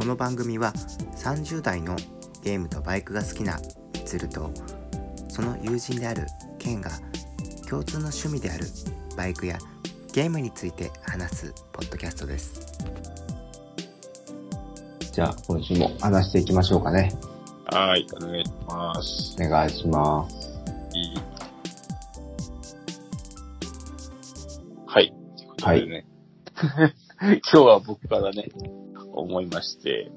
この番組は30代のゲームとバイクが好きなみつるとその友人であるケンが共通の趣味であるバイクやゲームについて話すポッドキャストですじゃあ、今週も話していきましょうかね。はい、お願いします。お願いします。いいはい。今日は僕からね、思いまして、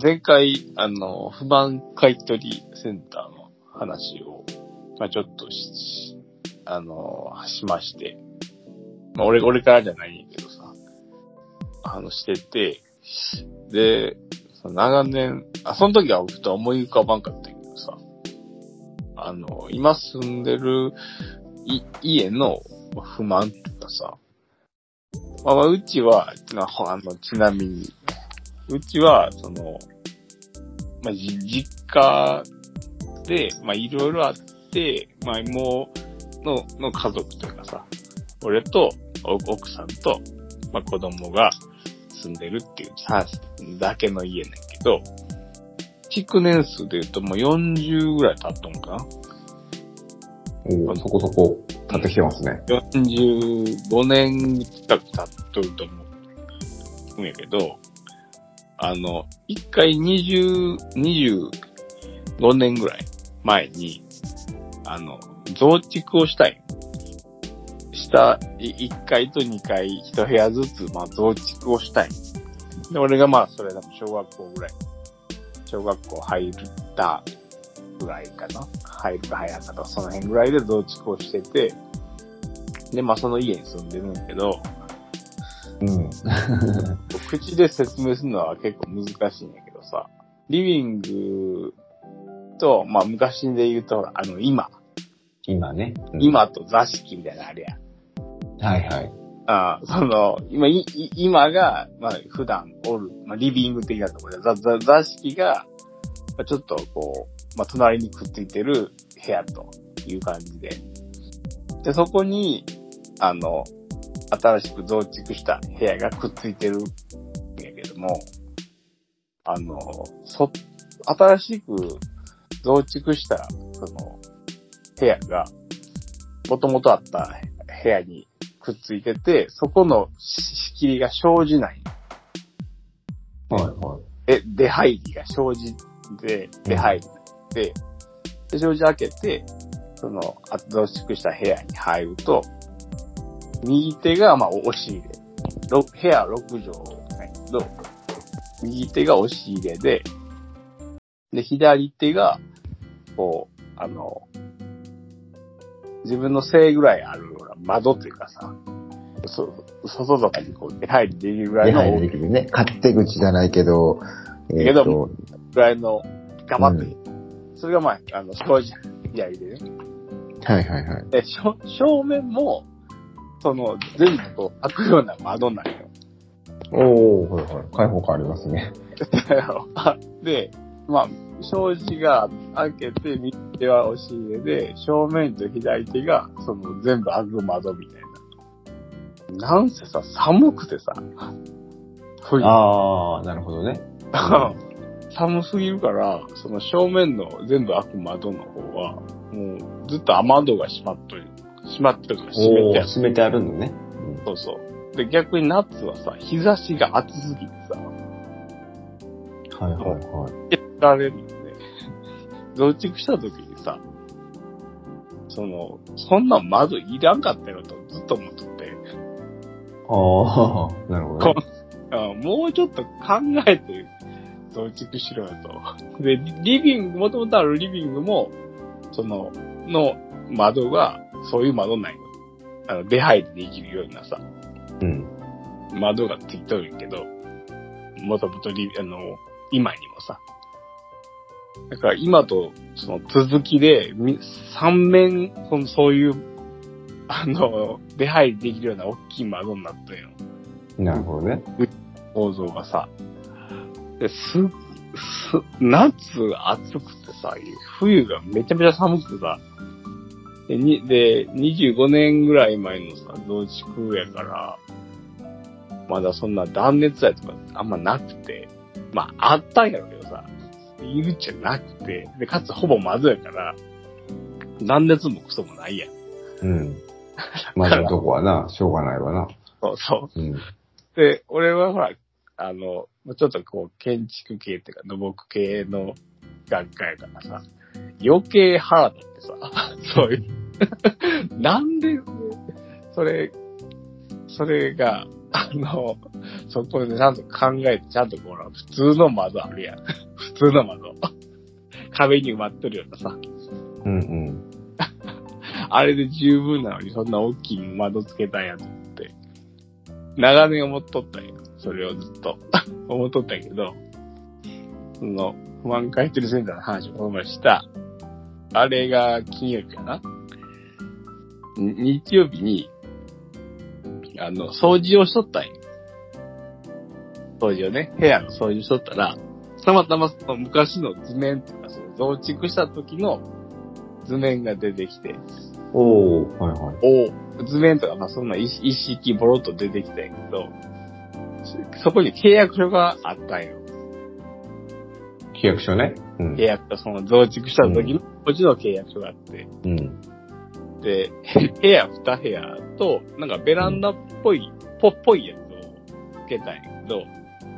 前回、あの、不満買取センターの話を、まあちょっとし、あの、しまして、まあ俺、俺からじゃないんやけどさ、あの、してて、で、その長年、あ、その時はふと思い浮かばんかったけどさ、あの、今住んでるい家の不満とかさ、まあ、まあうちは、あの、ちなみに、うちは、その、まあ、じ、実家で、まあ、いろいろあって、まあ、もう、の、の家族というかさ、俺と、お奥さんと、まあ、子供が住んでるっていうさ、だけの家なんやけど、築年数で言うともう40ぐらい経ったのかなおーそこそこ立ってきてますね。45年近く経っとると思うんやけど、あの、一回20、25年ぐらい前に、あの、増築をしたい。した、い1階と2階1部屋ずつ、まあ増築をしたい。で、俺がまあそれでも小学校ぐらい、小学校入ったぐらいかな。入るか入らんかとか、その辺ぐらいで増築をしてて、で、まあその家に住んでるんだけど、うん。口で説明するのは結構難しいんだけどさ、リビングと、まあ昔で言うと、あの今、今ね。うん。今と座敷みたいなのあるやん。はいはい。ああその、今、いい今が、まあ普段おる、まあリビング的なところで、座座座敷が、まあ、ちょっとこう、まあ隣にくっついてる部屋という感じで。で、そこに、あの、新しく増築した部屋がくっついてるんやけども、あの、そ、新しく増築した、その、部屋が、もともとあった部屋にくっついてて、そこの仕切りが生じない。はいはえ、出入りが生じて、出入りで、で、生じ開けて、その、あ増築した部屋に入ると、右手が、まあ、押し入れ。ろ部屋6畳なんやけど、右手が押し入れで、で、左手が、こう、あの、自分の背ぐらいあるような窓っていうかさ、そ、外とかにこう出入りできるぐらい。いの出入りできるね。勝手口じゃないけど、えけどぐらいの、ガバッと、それがまあ、あの、掃除、左でね。はいはいはい。で、正正面も、その、全部こう、開くような窓なんよ。おー、はいはい。開放感ありますね。で、まあ、障子が開けて、右手は押し入れで、正面と左手が、その、全部開く窓みたいな。なんせさ、寒くてさ、冬。あー、なるほどね。寒すぎるから、その正面の全部開く窓の方は、もうずっと雨戸が閉まっとる。閉まってるから閉めてある。閉めてあるのね。そうそう。で、逆に夏はさ、日差しが暑すぎてさ、はいはいはい。やられるよね。増築した時にさ、その、そんな窓いらんかったよとずっと思っとって、あー、なるほどね。あもうちょっと考えて増築しろよと。で、リビング、もともとあるリビングも、その、の窓が、そういう窓ないの。あの、出入りできるようなさ、うん。窓がついとるけど、もともとリ、あの、今にもさ。だから今と、その続きで、み三面、そのそういう、あの、出入りできるような大きい窓になったよ。なるほどね。構造がさ。で、す、す、夏暑くてさ、冬がめちゃめちゃ寒くてさ、で、に、で、25年ぐらい前のさ、増築やから、まだそんな断熱材とかあんまなくて、まあ、あったんやろうけどさ、いるじゃなくて、で、かつほぼ窓やから、何熱もクソもないやん。うん。まだとこはな、しょうがないわな。そうそうん。う。で、俺はほら、あの、ちょっとこう、建築系っていうか、土木系の学科やからさ、余計腹立ってさ、そういう。なんで、それ、それが、あの、そこでちゃんと考えて、ちゃんとこの、普通の窓あるやん。普通の窓。壁に埋まってるようなさ。うんうん。あれで十分なのに、そんな大きい窓つけたんやと思って。長年思っとったんよ。それをずっと。思っとったんやけど、その、不満買取センターの話をこの前した。あれが金曜日かな？に日曜日に、あの、掃除をしとったんよ。掃除をね、部屋の掃除をしとったら、たまたまその昔の図面とか、その増築した時の図面が出てきて、おー、はいはい。お図面とか、まあそんな一一式ボロッと出てきたんやけど、そそこに契約書があったんよ。契約書ね。うん契。約書、その増築した時の、こっちの契約書があって、うん。で、部屋二部屋と、なんかベランダっぽい、ぽっぽいやつをつけたんやけど、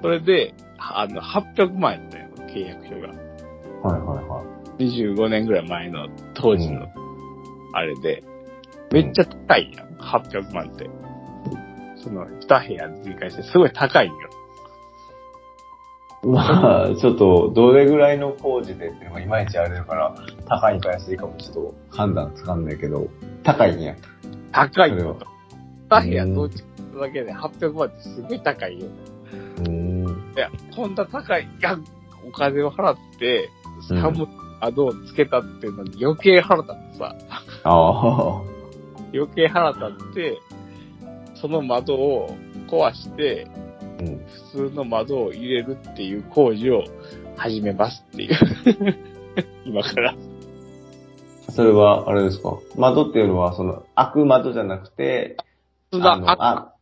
それで、あの、800万やったんよ、契約書が。はいはいは25年ぐらい前の当時の、あれで、めっちゃ高いやん、800万って。その、二部屋追加して、すごい高いんよ。い。まあ、ちょっと、どれぐらいの工事でっていうのがいまいちあれだから、高いか安いかもちょっと判断つかんないけど、高いんや。高いよそれは。二部屋増築するだけで800万ってすごい高いよ。うーん。いや、こんな高い、いや、お金を払って、しうんかも窓をつけたっていうのに余計腹立ってさ、ああ。余計腹立って、その窓を壊して、うん。普通の窓を入れるっていう工事を始めますっていう。今から。それは、あれですか？窓っていうのは、その、開く窓じゃなくて、普通のあ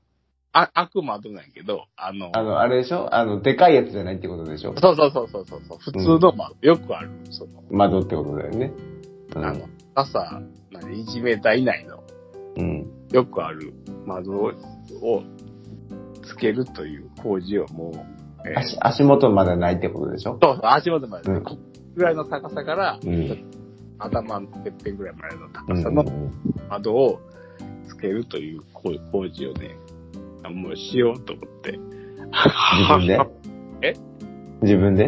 開く窓なんやけど、あの、あの、あれでしょ？あの、でかいやつじゃないってことでしょ？そうそうそうそうそうそう、普通の窓、よくある、その、窓ってことだよね。うあの、朝、何、1メーター以内の、うん。よくある窓ををつけるという工事をもう、えー。足、足元まだないってことでしょ？そうそう、足元まで、うん。こぐらいの高さから、うん。頭のてっぺんぐらいまでのうん高さの窓をつけるという工工事をね、もうしようと思って。自分で？え？自分で？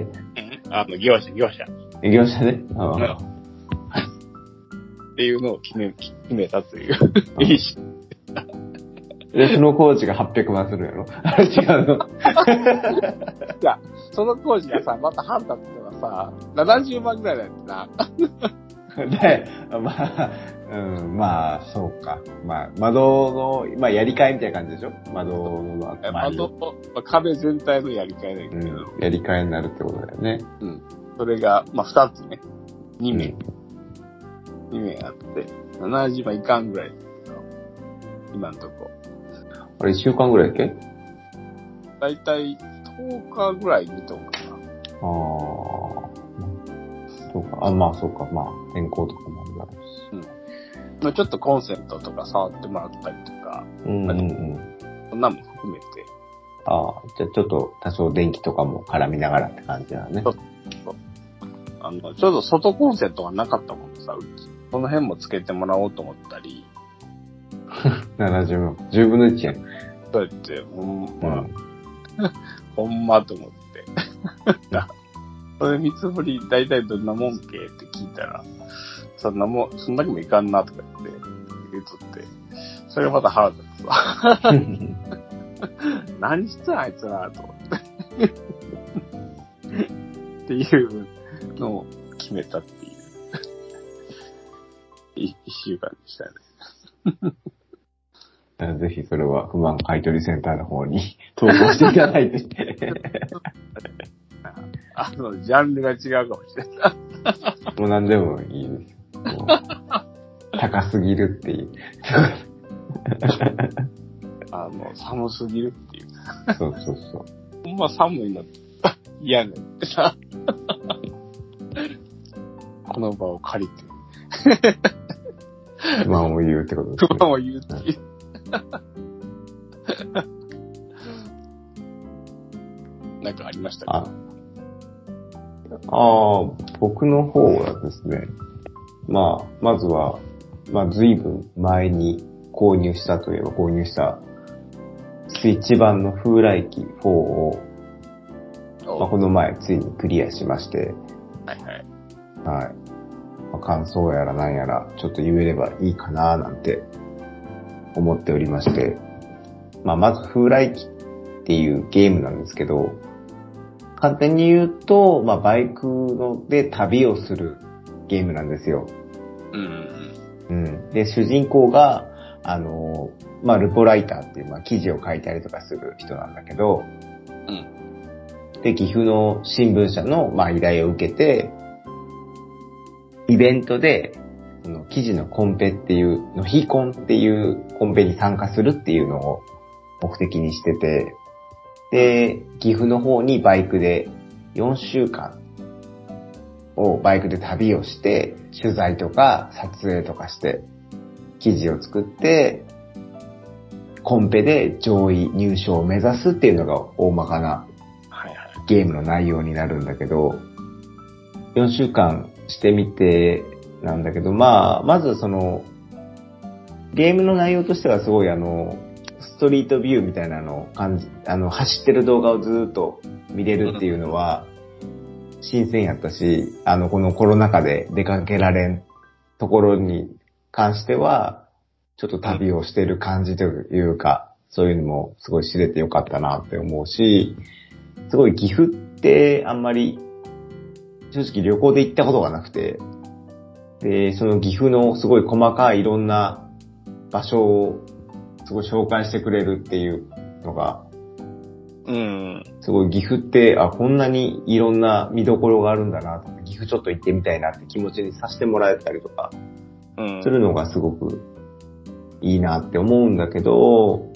うん。あの、業者、業者。業者で？ああ。っていうのを決め、決めたという。いいし。で、その工事が800万するやろ？あれ違うの？その工事がさ、また判断っていうのがさ、70万ぐらいだよな。で、まあ、うん、まあ、そうか。まあ、窓の、まあ、やり替えみたいな感じでしょ？窓の、まあ、窓と、まあ、壁全体のやり替えだけど、うん、やり替えになるってことだよね。それが、まあ、二つね。2名、2名あって、70万いかんぐらい今んとこ。あれ、1週間ぐらいだっけ？だいたい10日ぐらい見とんかな。ああ。そうか。あ、まあ、そうか。まあ、変更とかもあるだろうし。まあ、ちょっとコンセントとか触ってもらったりとか、うんうんうん。そんなも含めて、ああ、じゃあちょっと多少電気とかも絡みながらって感じだね。あの、ちょうど外コンセントがなかったもんでさ、うち。その辺もつけてもらおうと思ったり、70万。10分の1やん。そうやって、ほんうま、ん。ほんまと思って。それ見積もり大体どんなもんけって聞いたら、そんなもん、そんだけもいかんなとか言って、言うとって、それがまた腹立つわ。何してんあいつらと思って。っていうのを決めたっていう。い一週間でしたね。ぜひそれは不満買取センターの方に 投稿していただいて。あの、ジャンルが違うかもしれない。もう何でもいいです。高すぎるっていう。あの、寒すぎるっていう。そうそうそう。ほんま寒いの。嫌ねんってさ。この場を借りて、不満を言うってことですね。不満を言うっていう。なんかありましたあか？あ。あ、僕の方はですね、まあ、まずは、まあ、随分前に購入したといえば購入した、スイッチ版の風来機4を、まあ、この前ついにクリアしまして、はいはい。はい。まあ、感想やら何やら、ちょっと言えればいいかななんて思っておりまして、まあ、まず風来機っていうゲームなんですけど、簡単に言うと、まあ、バイクので旅をするゲームなんですよ。うんうんうん。で、主人公が、あの、まあ、ルポライターっていう、まあ、記事を書いたりとかする人なんだけど、うん。で、岐阜の新聞社の、まあ、依頼を受けて、イベントで、その記事のコンペっていう、のヒコンっていうコンペに参加するっていうのを目的にしてて、で、岐阜の方にバイクで4週間をバイクで旅をして、取材とか撮影とかして、記事を作って、コンペで上位入賞を目指すっていうのが大まかな。ゲームの内容になるんだけど、4週間してみてなんだけど、まあ、まずその、ゲームの内容としてはすごいあの、ストリートビューみたいなのを感じ、あの、走ってる動画をずっと見れるっていうのは、新鮮やったし、あの、このコロナ禍で出かけられんところに関しては、ちょっと旅をしてる感じというか、そういうのもすごい知れてよかったなって思うし、すごい岐阜ってあんまり、正直旅行で行ったことがなくて、で、その岐阜のすごい細かいいろんな場所をすごい紹介してくれるっていうのが、うん。すごい岐阜って、あ、こんなにいろんな見どころがあるんだなとか、岐阜ちょっと行ってみたいなって気持ちにさせてもらえたりとか、うん。するのがすごくいいなって思うんだけど、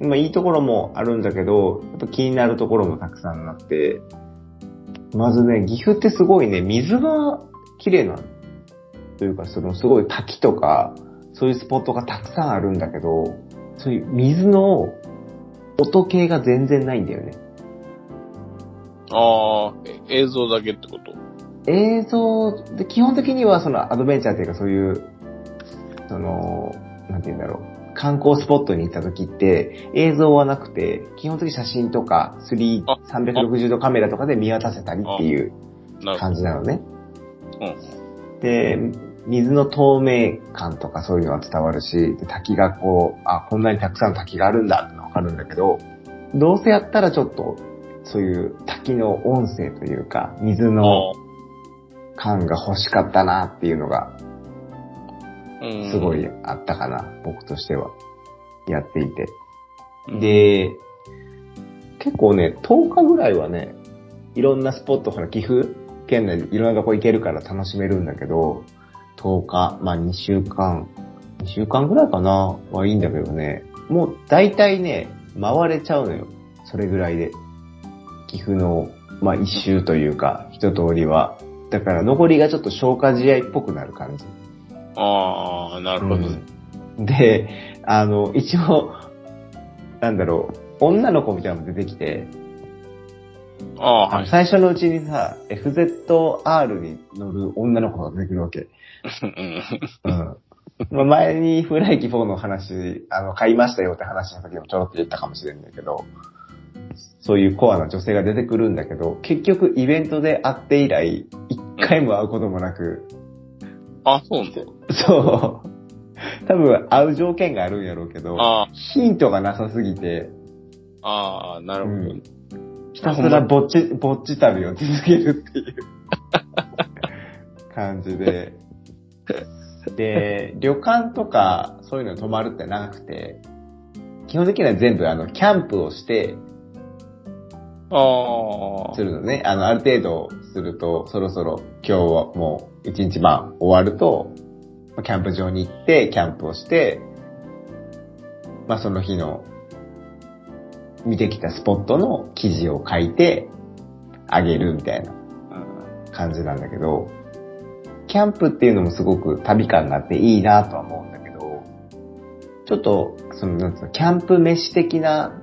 まあいいところもあるんだけど、やっぱ気になるところもたくさんあって、まずね、岐阜ってすごいね、水が綺麗な、というか、そのすごい滝とか、そういうスポットがたくさんあるんだけど、そういう水の音系が全然ないんだよね。ああ、え映像だけってこと？映像で、基本的にはそのアドベンチャーっていうかそういう、その、なんて言うんだろう。観光スポットに行った時って映像はなくて、基本的に写真とか3あ360度カメラとかで見渡せたりっていう感じなのね。ど。うん。で、水の透明感とかそういうのは伝わるし、で滝がこう、あ、こんなにたくさんの滝があるんだってのわかるんだけど、どうせやったらちょっと、そういう滝の音声というか、水の感が欲しかったなっていうのが、うんすごいあったかな、僕としては。やっていて。うん、で、結構ね、10日ぐらいはね、いろんなスポット、ほら、岐阜県内いろんなとこ行けるから楽しめるんだけど、10日、まあ2週間、2週間ぐらいかな、はいいんだけどね、もう大体ね、回れちゃうのよ。それぐらいで。岐阜の、まあ一周というか、一通りは。だから残りがちょっと消化試合っぽくなる感じ。ああ、なるほど。うんで、あの、一応、なんだろう、女の子みたいなのも出てきて、ああ、はい。最初のうちにさ、FZR に乗る女の子が出てくるわけ。うん前にフライキ4の話、あの、買いましたよって話の時もちょろっと言ったかもしれんだけど、そういうコアな女性が出てくるんだけど、結局イベントで会って以来、一回も会うこともなく、あ、そうなんだ。そう。多分会う条件があるんやろうけど、あヒントがなさすぎて、あ、ああ、なるほど。うんひたすらぼっち、ぼっち旅を続けるっていう 感じで。で、旅館とかそういうの泊まるってなくて、基本的には全部あの、キャンプをして、ああす。るのね。あの、ある程度すると、そろそろ今日はもう一日まあ終わると、まあキャンプ場に行って、キャンプをして、まあその日の見てきたスポットの記事を書いて、あげるみたいなうん。感じなんだけど、キャンプっていうのもすごく旅感があっていいなとは思うんだけど、ちょっと、その、なんつうの、キャンプ飯的な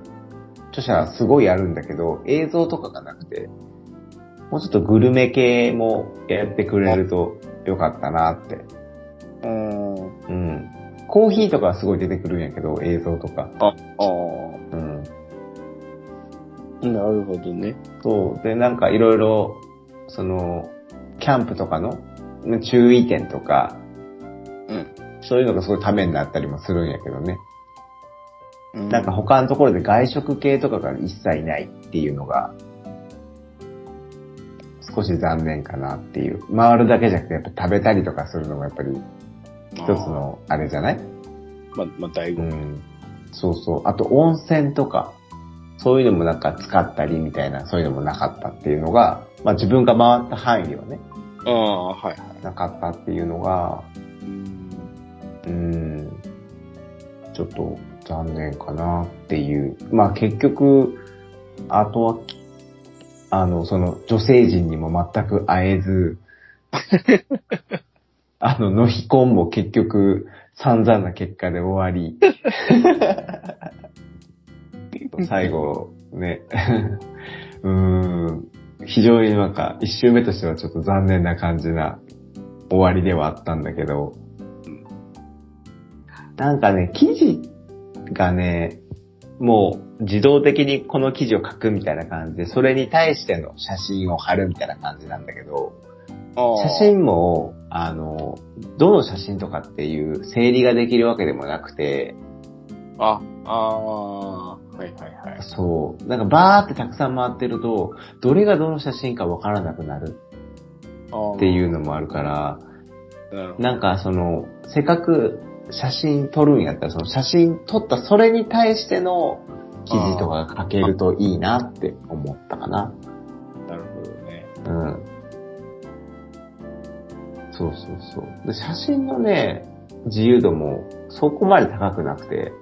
著者はすごいあるんだけど、映像とかがなくて、もうちょっとグルメ系もやってくれるとよかったなって。うん。うん。コーヒーとかはすごい出てくるんやけど、映像とか。あ、あうん。あ。なるほどね。そう。で、なんかいろいろ、その、キャンプとかの注意点とか、うん。そういうのがすごいためになったりもするんやけどね。うなんか他のところで外食系とかが一切ないっていうのが、少し残念かなっていう。回るだけじゃなくて、やっぱ食べたりとかするのもやっぱり一つのあれじゃない？まあ、まあ、醍醐味。うん。そうそう。あと温泉とか、そういうのもなんか使ったりみたいな、そういうのもなかったっていうのが、まあ自分が回った範囲ではね、ああ、はいはい。なかったっていうのが、うん。うん、ちょっと残念かなっていう。まあ結局、あとは、あの、その女性陣にも全く会えず、あの、のひこんも結局散々な結果で終わり、最後、ね、うーん、非常になんか一周目としてはちょっと残念な感じな終わりではあったんだけど、なんかね、記事がね、もう自動的にこの記事を書くみたいな感じで、それに対しての写真を貼るみたいな感じなんだけど、写真も、あの、どの写真とかっていう整理ができるわけでもなくて、あ、ああ、はいはいはい。そう、なんかバーってたくさん回ってると、どれがどの写真かわからなくなるっていうのもあるから、なんかその、せっかく写真撮るんやったら、その写真撮ったそれに対しての記事とかが書けるといいなって思ったかな。なるほどね。うん。そうそうそう。で、写真のね、自由度もそこまで高くなくて、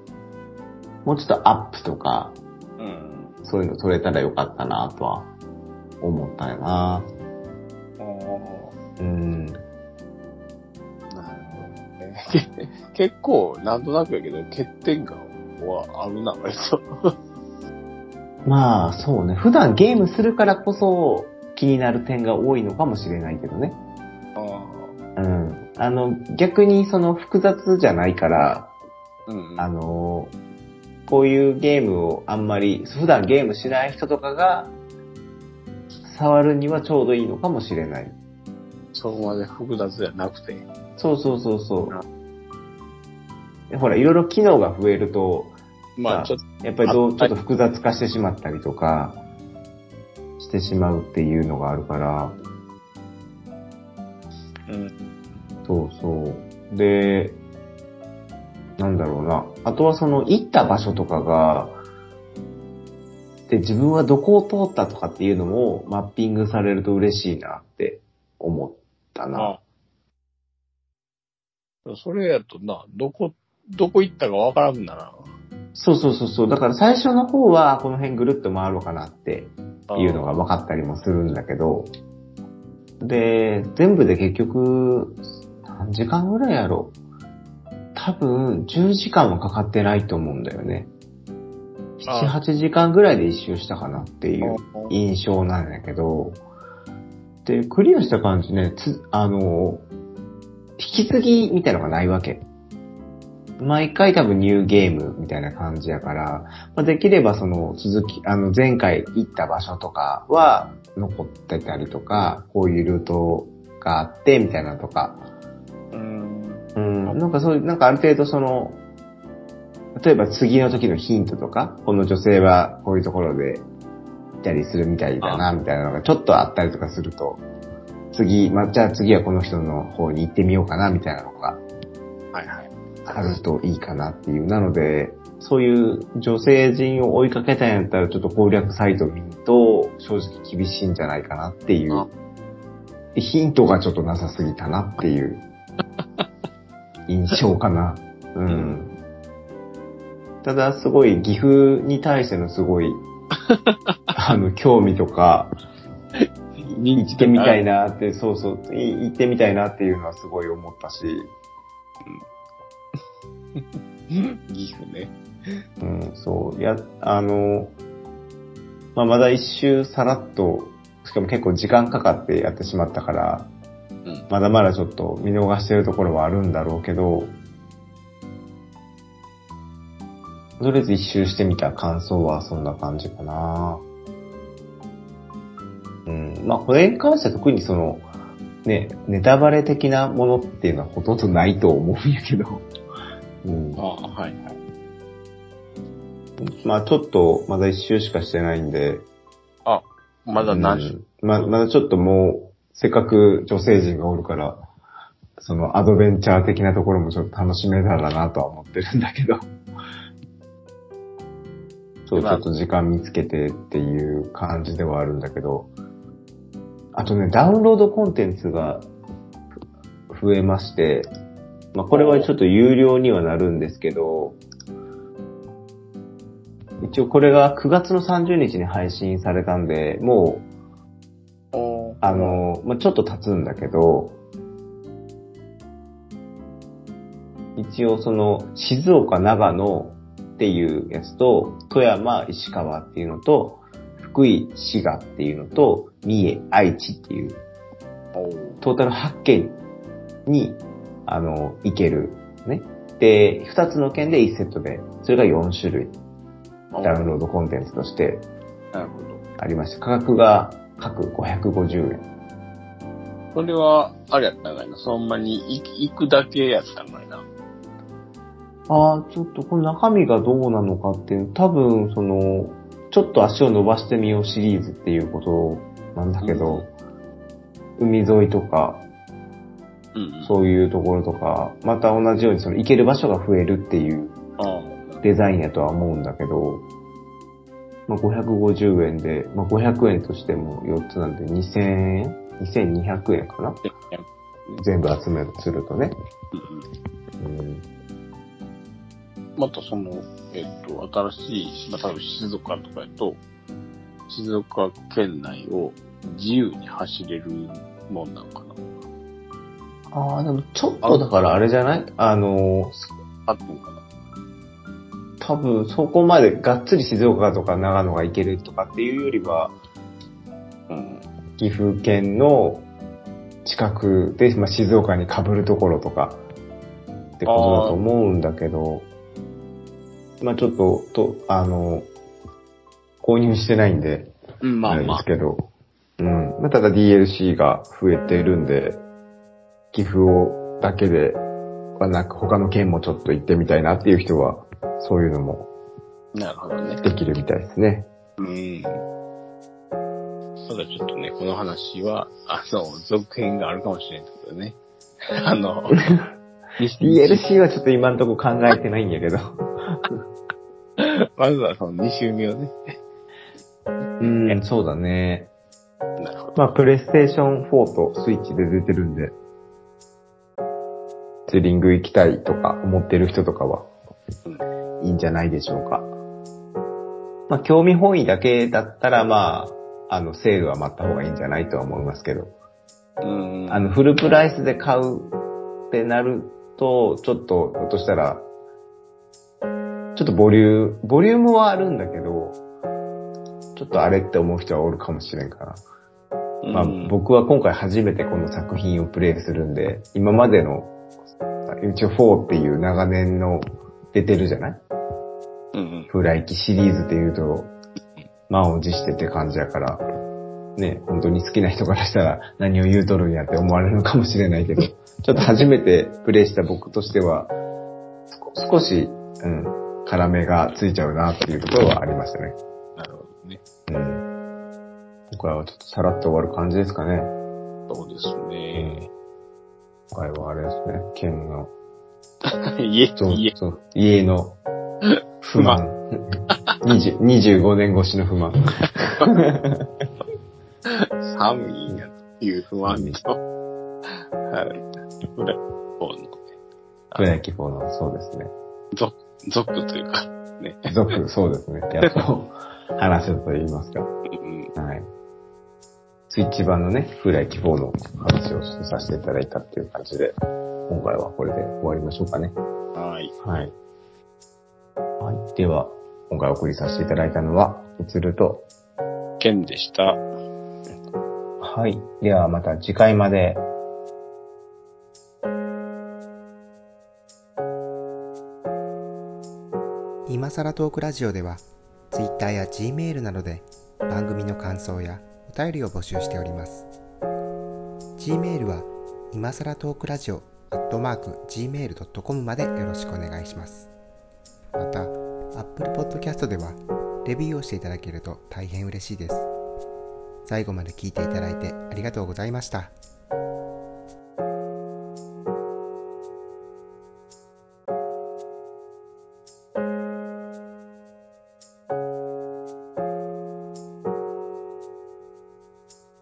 もうちょっとアップとか、うん。そういうの撮れたらよかったなとは思ったよな。あうん。あ、なるほどね。け結構、なんとなくやけど、欠点がはあるな、割と。まあ、そうね。普段ゲームするからこそ気になる点が多いのかもしれないけどね。あうん。あの、逆にその複雑じゃないから、あ、うん。あの、こういうゲームをあんまり、普段ゲームしない人とかが、触るにはちょうどいいのかもしれない。そこまで複雑じゃなくて。そうそうそうそう。ほら、いろいろ機能が増えると、まあ、さちょっと、やっぱりどうあちょっと複雑化してしまったりとか、してしまうっていうのがあるから、うん。そうそう。で、なんだろうな。あとはその行った場所とかが、で、自分はどこを通ったとかっていうのもマッピングされると嬉しいなって思ったな。あそれやとな、どこ、どこ行ったかわからんなら。そうそうそうそう。だから最初の方はこの辺ぐるっと回ろうかなっていうのが分かったりもするんだけど、で、全部で結局、何時間ぐらいやろ多分、10時間はかかってないと思うんだよね。7、あ8時間ぐらいで一周したかなっていうあ印象なんだけど、で、クリアした感じね、つ、あの、引き継ぎみたいなのがないわけ。毎回多分ニューゲームみたいな感じやから、まあ、できればその続き、あの前回行った場所とかは残ってたりとか、こういうルートがあってみたいなのとか、なんかそういう、なんかある程度その、例えば次の時のヒントとか、この女性はこういうところでいたりするみたいだな、みたいなのがちょっとあったりとかすると、次、まあ、じゃあ次はこの人の方に行ってみようかな、みたいなのがはいはい。あるといいかなっていう。なので、そういう女性陣を追いかけたんやったら、ちょっと攻略サイトを見ると、正直厳しいんじゃないかなっていうあ。ヒントがちょっとなさすぎたなっていう印象かな。うん。ただ、すごい岐阜に対してのすごい、あの、興味とか、行行ってみたいなって、そうそう、い行ってみたいなっていうのはすごい思ったし、岐阜ね。うん、そう、や、あの、まあ、まだ一周さらっと、しかも結構時間かかってやってしまったから、うん。まだまだちょっと見逃してるところはあるんだろうけど、とりあえず一周してみた感想はそんな感じかな。うん。まあ、これに関しては特にその、ね、ネタバレ的なものっていうのはほとんどないと思うんやけど。うんあ。あ、はいはい。まあ、ちょっとまだ一周しかしてないんで、あ、まだ何うんま、まだちょっともう、せっかく女性陣がおるから、そのアドベンチャー的なところもちょっと楽しめたらなとは思ってるんだけど。そう、ちまあょっと時間見つけてっていう感じではあるんだけど。あとね、ダウンロードコンテンツがふ増えまして、まあこれはちょっと有料にはなるんですけど、一応これが9月の30日に配信されたんで、もうおあ、の、まあ、ちょっと経つんだけど、一応その、静岡、長野っていうやつと、富山、石川っていうのと、福井、滋賀っていうのと、三重、愛知っていう、おトータル8県に、あの、行ける。ね。で、2つの県で1セットで、それが4種類、ダウンロードコンテンツとしてなるほど。ありまして、価格が各550円。それは、あれやったんかいな。そんなに行くだけやったんかいな。ああ、ちょっとこの中身がどうなのかっていう、多分その、ちょっと足を伸ばしてみようシリーズっていうことなんだけど、海沿いとか、うんうん。そういうところとか、また同じようにその行ける場所が増えるっていうあデザインやとは思うんだけど、まあ、550円で、まあ、500円としても4つなんで2000円 ?2200 円かな？あ。全部集めるするとね。うんまたその、えっと、新しい、まあ、多分静岡とかやと、静岡県内を自由に走れるもんなんかな。ああ、でもちょっとだからあれじゃない？あの、あったのかな多分そこまでがっつり静岡とか長野が行けるとかっていうよりは、うん。岐阜県の近くで、まあ、静岡に被るところとかってことだと思うんだけど、まあちょっと、と、あの、購入してないんで、うん、まあまああれです。けど、うん。まあ、ただ DLC が増えてるんで、岐阜をだけではなく他の県もちょっと行ってみたいなっていう人は、そういうのもなるほどね。できるみたいですね。うん。ただちょっとね、この話は、あの、続編があるかもしれんけどね。あの、DLC はちょっと今んとこ考えてないんやけど。まずはその2周目をね。うん、そうだね。なるほど。まあ、プレイステーション4とスイッチで出てるんで、ツーリング行きたいとか思ってる人とかは、いいんじゃないでしょうか。まあ、興味本位だけだったら、まあ、あの、セールは待った方がいいんじゃないとは思いますけど、うん。あの、フルプライスで買うってなると、ちょっと、ひょっとしたら、ちょっとボリューム、ボリュームはあるんだけど、ちょっとあれって思う人はおるかもしれんから。まあ、うん、僕は今回初めてこの作品をプレイするんで、今までの、一応4っていう長年の出てるじゃない？うんうん。フライキシリーズっていうと、満を持してって感じやから、ね、本当に好きな人からしたら何を言うとるんやって思われるのかもしれないけど、ちょっと初めてプレイした僕としては、少少し、うん、辛めがついちゃうなっていうところはありましたね。なるほどね。うん。今回はちょっとさらっと終わる感じですかね。そうですね。今回はあれですね、県の、家、そう家、そう家の不満。20 25年越しの不満。寒いんやという不安と、はい。これ、こプロ野球4の、そうですね。う、族、族というか、ね。続、そうですね。やっと話せたと言いますか。うん。はい。スイッチ版のね、風来希望の話をさせていただいたっていう感じで、今回はこれで終わりましょうかね。はい。はい。はい。では、今回お送りさせていただいたのは、みつると、ケンでした。はい。ではまた次回まで。今さらトークラジオでは Twitter や Gmail などで番組の感想やお便りを募集しております Gmail は今さらトークラジオアットマーク Gmail.com までよろしくお願いしますまた Apple Podcast ではレビューをしていただけると大変嬉しいです最後まで聞いていただいてありがとうございました。